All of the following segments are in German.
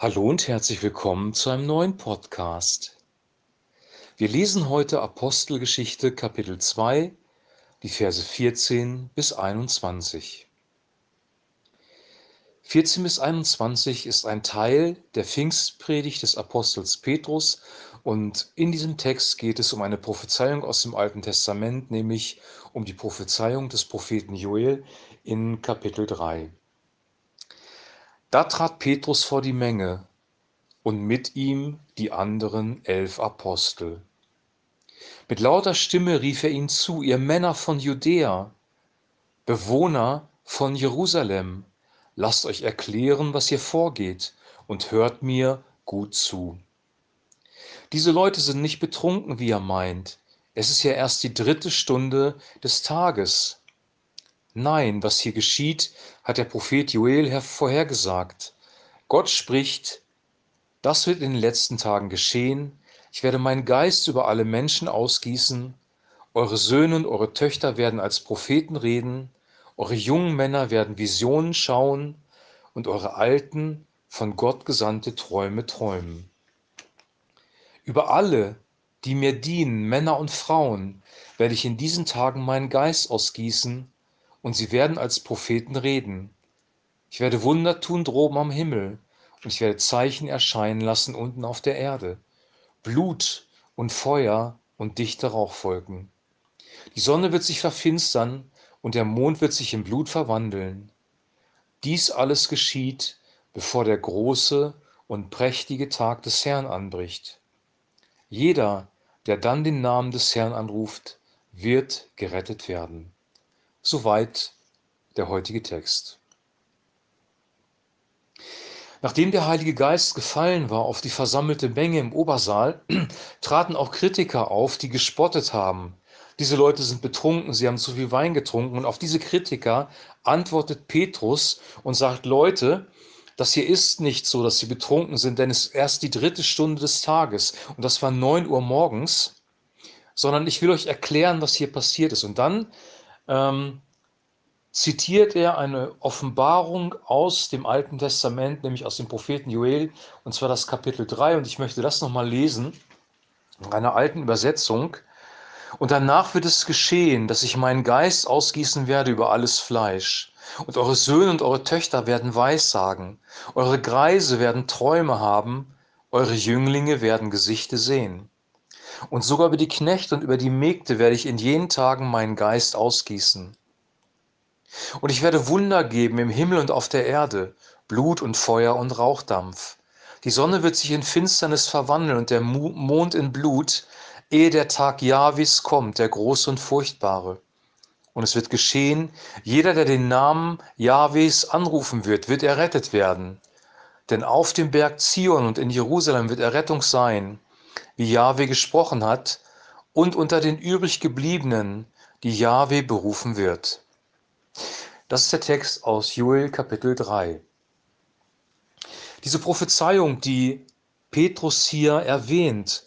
Hallo und herzlich willkommen zu einem neuen Podcast. Wir lesen heute Apostelgeschichte Kapitel 2, die Verse 14 bis 21. 14 bis 21 ist ein Teil der Pfingstpredigt des Apostels Petrus und in diesem Text geht es um eine Prophezeiung aus dem Alten Testament, nämlich um die Prophezeiung des Propheten Joel in Kapitel 3. Da trat Petrus vor die Menge und mit ihm die anderen elf Apostel. Mit lauter Stimme rief er ihnen zu, ihr Männer von Judäa, Bewohner von Jerusalem, lasst euch erklären, was hier vorgeht, und hört mir gut zu. Diese Leute sind nicht betrunken, wie er meint. Es ist ja erst die dritte Stunde des Tages. Nein, was hier geschieht, hat der Prophet Joel vorhergesagt. Gott spricht, das wird in den letzten Tagen geschehen. Ich werde meinen Geist über alle Menschen ausgießen. Eure Söhne und eure Töchter werden als Propheten reden. Eure jungen Männer werden Visionen schauen und eure Alten von Gott gesandte Träume träumen. Über alle, die mir dienen, Männer und Frauen, werde ich in diesen Tagen meinen Geist ausgießen und sie werden als Propheten reden. Ich werde Wunder tun droben am Himmel, und ich werde Zeichen erscheinen lassen unten auf der Erde. Blut und Feuer und dichte Rauchwolken. Die Sonne wird sich verfinstern und der Mond wird sich in Blut verwandeln. Dies alles geschieht, bevor der große und prächtige Tag des Herrn anbricht. Jeder, der dann den Namen des Herrn anruft, wird gerettet werden. Soweit der heutige Text. Nachdem der Heilige Geist gefallen war auf die versammelte Menge im Obersaal, traten auch Kritiker auf, die gespottet haben. Diese Leute sind betrunken, sie haben zu viel Wein getrunken. Und auf diese Kritiker antwortet Petrus und sagt, Leute, das hier ist nicht so, dass sie betrunken sind, denn es ist erst die dritte Stunde des Tages und das war neun Uhr morgens, sondern ich will euch erklären, was hier passiert ist. Und dann ähm, zitiert er eine Offenbarung aus dem Alten Testament, nämlich aus dem Propheten Joel, und zwar das Kapitel 3. Und ich möchte das nochmal lesen, in einer alten Übersetzung. Und danach wird es geschehen, dass ich meinen Geist ausgießen werde über alles Fleisch. Und eure Söhne und eure Töchter werden Weissagen. Eure Greise werden Träume haben. Eure Jünglinge werden Gesichte sehen. Und sogar über die Knechte und über die Mägde werde ich in jenen Tagen meinen Geist ausgießen. Und ich werde Wunder geben im Himmel und auf der Erde, Blut und Feuer und Rauchdampf. Die Sonne wird sich in Finsternis verwandeln und der Mond in Blut, ehe der Tag Jahwis kommt, der große und furchtbare. Und es wird geschehen, jeder, der den Namen Jahwes anrufen wird, wird errettet werden. Denn auf dem Berg Zion und in Jerusalem wird Errettung sein wie Jahwe gesprochen hat, und unter den übrig gebliebenen, die Jahwe berufen wird. Das ist der Text aus Joel Kapitel 3. Diese Prophezeiung, die Petrus hier erwähnt,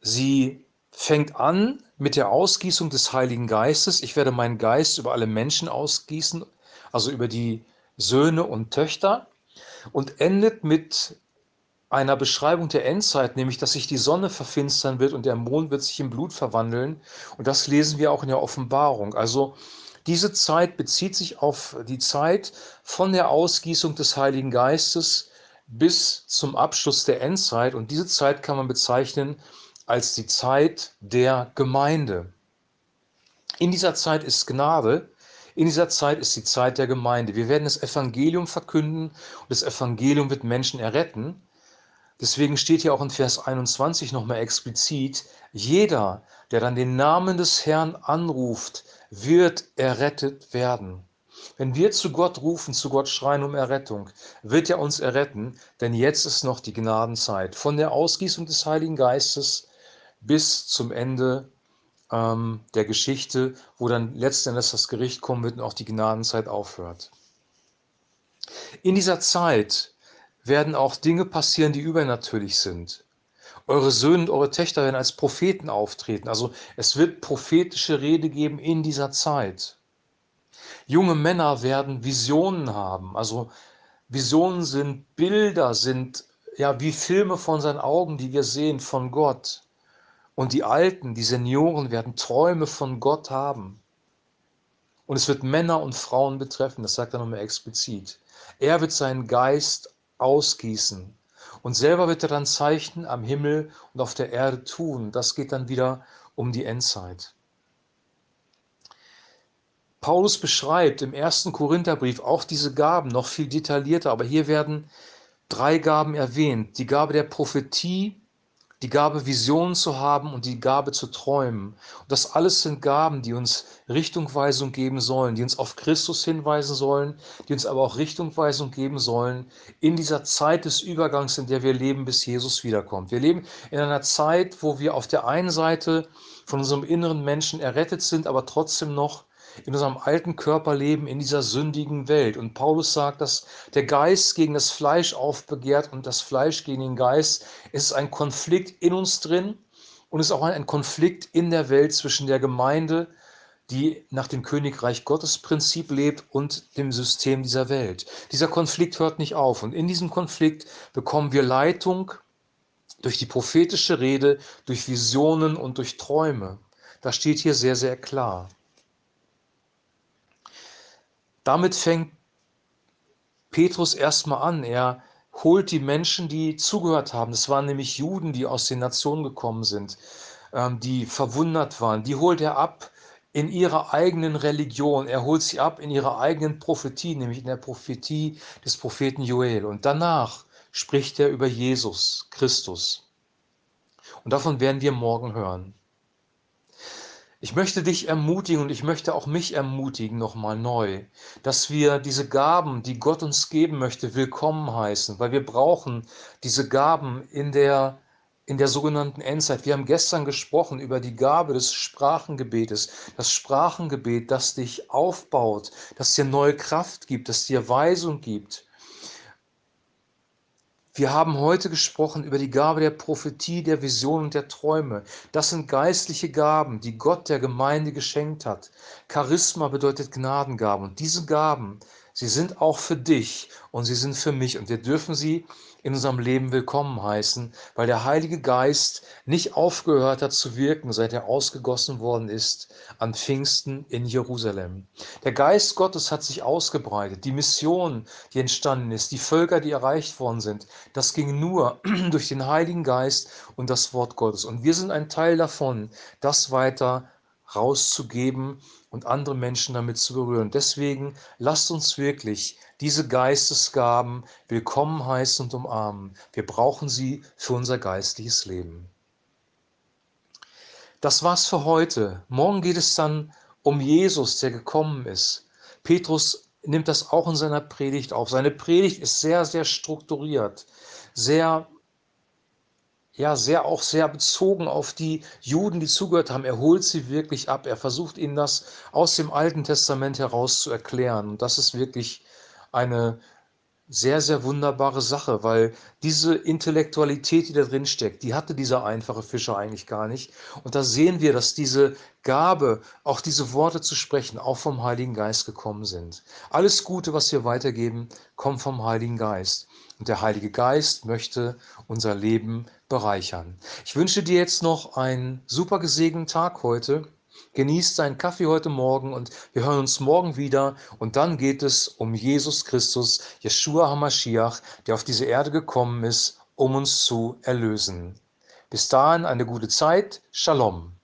sie fängt an mit der Ausgießung des Heiligen Geistes. Ich werde meinen Geist über alle Menschen ausgießen, also über die Söhne und Töchter, und endet mit einer Beschreibung der Endzeit, nämlich dass sich die Sonne verfinstern wird und der Mond wird sich in Blut verwandeln. Und das lesen wir auch in der Offenbarung. Also diese Zeit bezieht sich auf die Zeit von der Ausgießung des Heiligen Geistes bis zum Abschluss der Endzeit. Und diese Zeit kann man bezeichnen als die Zeit der Gemeinde. In dieser Zeit ist Gnade, in dieser Zeit ist die Zeit der Gemeinde. Wir werden das Evangelium verkünden und das Evangelium wird Menschen erretten. Deswegen steht hier auch in Vers 21 nochmal explizit, jeder, der dann den Namen des Herrn anruft, wird errettet werden. Wenn wir zu Gott rufen, zu Gott schreien um Errettung, wird er uns erretten, denn jetzt ist noch die Gnadenzeit. Von der Ausgießung des Heiligen Geistes bis zum Ende ähm, der Geschichte, wo dann letztendlich das Gericht kommen wird und auch die Gnadenzeit aufhört. In dieser Zeit werden auch Dinge passieren, die übernatürlich sind. Eure Söhne und eure Töchter werden als Propheten auftreten. Also es wird prophetische Rede geben in dieser Zeit. Junge Männer werden Visionen haben. Also Visionen sind Bilder, sind ja, wie Filme von seinen Augen, die wir sehen von Gott. Und die Alten, die Senioren werden Träume von Gott haben. Und es wird Männer und Frauen betreffen, das sagt er nochmal explizit. Er wird seinen Geist ausgießen. Und selber wird er dann Zeichen am Himmel und auf der Erde tun. Das geht dann wieder um die Endzeit. Paulus beschreibt im ersten Korintherbrief auch diese Gaben noch viel detaillierter, aber hier werden drei Gaben erwähnt. Die Gabe der Prophetie, die Gabe, Visionen zu haben und die Gabe zu träumen. Und das alles sind Gaben, die uns Richtungweisung geben sollen, die uns auf Christus hinweisen sollen, die uns aber auch Richtungweisung geben sollen in dieser Zeit des Übergangs, in der wir leben, bis Jesus wiederkommt. Wir leben in einer Zeit, wo wir auf der einen Seite von unserem inneren Menschen errettet sind, aber trotzdem noch in unserem alten Körper leben, in dieser sündigen Welt. Und Paulus sagt, dass der Geist gegen das Fleisch aufbegehrt und das Fleisch gegen den Geist. Es ist ein Konflikt in uns drin und es ist auch ein Konflikt in der Welt zwischen der Gemeinde, die nach dem Königreich Gottes Prinzip lebt und dem System dieser Welt. Dieser Konflikt hört nicht auf und in diesem Konflikt bekommen wir Leitung durch die prophetische Rede, durch Visionen und durch Träume. Das steht hier sehr, sehr klar. Damit fängt Petrus erstmal an. Er holt die Menschen, die zugehört haben. Das waren nämlich Juden, die aus den Nationen gekommen sind, ähm, die verwundert waren. Die holt er ab in ihrer eigenen Religion. Er holt sie ab in ihrer eigenen Prophetie, nämlich in der Prophetie des Propheten Joel. Und danach spricht er über Jesus Christus. Und davon werden wir morgen hören. Ich möchte dich ermutigen und ich möchte auch mich ermutigen nochmal neu, dass wir diese Gaben, die Gott uns geben möchte, willkommen heißen, weil wir brauchen diese Gaben in der, in der sogenannten Endzeit. Wir haben gestern gesprochen über die Gabe des Sprachengebetes, das Sprachengebet, das dich aufbaut, das dir neue Kraft gibt, das dir Weisung gibt. Wir haben heute gesprochen über die Gabe der Prophetie, der Vision und der Träume. Das sind geistliche Gaben, die Gott der Gemeinde geschenkt hat. Charisma bedeutet Gnadengaben. Und diese Gaben, sie sind auch für dich und sie sind für mich. Und wir dürfen sie in unserem Leben willkommen heißen, weil der Heilige Geist nicht aufgehört hat zu wirken, seit er ausgegossen worden ist an Pfingsten in Jerusalem. Der Geist Gottes hat sich ausgebreitet. Die Mission, die entstanden ist, die Völker, die erreicht worden sind, das ging nur durch den Heiligen Geist und das Wort Gottes. Und wir sind ein Teil davon, das weiter rauszugeben und andere Menschen damit zu berühren. Deswegen lasst uns wirklich diese Geistesgaben willkommen heißen und umarmen. Wir brauchen sie für unser geistliches Leben. Das war's für heute. Morgen geht es dann um Jesus, der gekommen ist. Petrus nimmt das auch in seiner Predigt auf. Seine Predigt ist sehr, sehr strukturiert, sehr ja, sehr auch sehr bezogen auf die Juden, die zugehört haben. Er holt sie wirklich ab. Er versucht ihnen das aus dem Alten Testament heraus zu erklären. Und das ist wirklich eine sehr, sehr wunderbare Sache, weil diese Intellektualität, die da drin steckt, die hatte dieser einfache Fischer eigentlich gar nicht. Und da sehen wir, dass diese Gabe, auch diese Worte zu sprechen, auch vom Heiligen Geist gekommen sind. Alles Gute, was wir weitergeben, kommt vom Heiligen Geist. Und der Heilige Geist möchte unser Leben bereichern. Ich wünsche dir jetzt noch einen super gesegneten Tag heute. Genießt deinen Kaffee heute Morgen und wir hören uns morgen wieder. Und dann geht es um Jesus Christus, Yeshua HaMashiach, der auf diese Erde gekommen ist, um uns zu erlösen. Bis dahin eine gute Zeit. Shalom.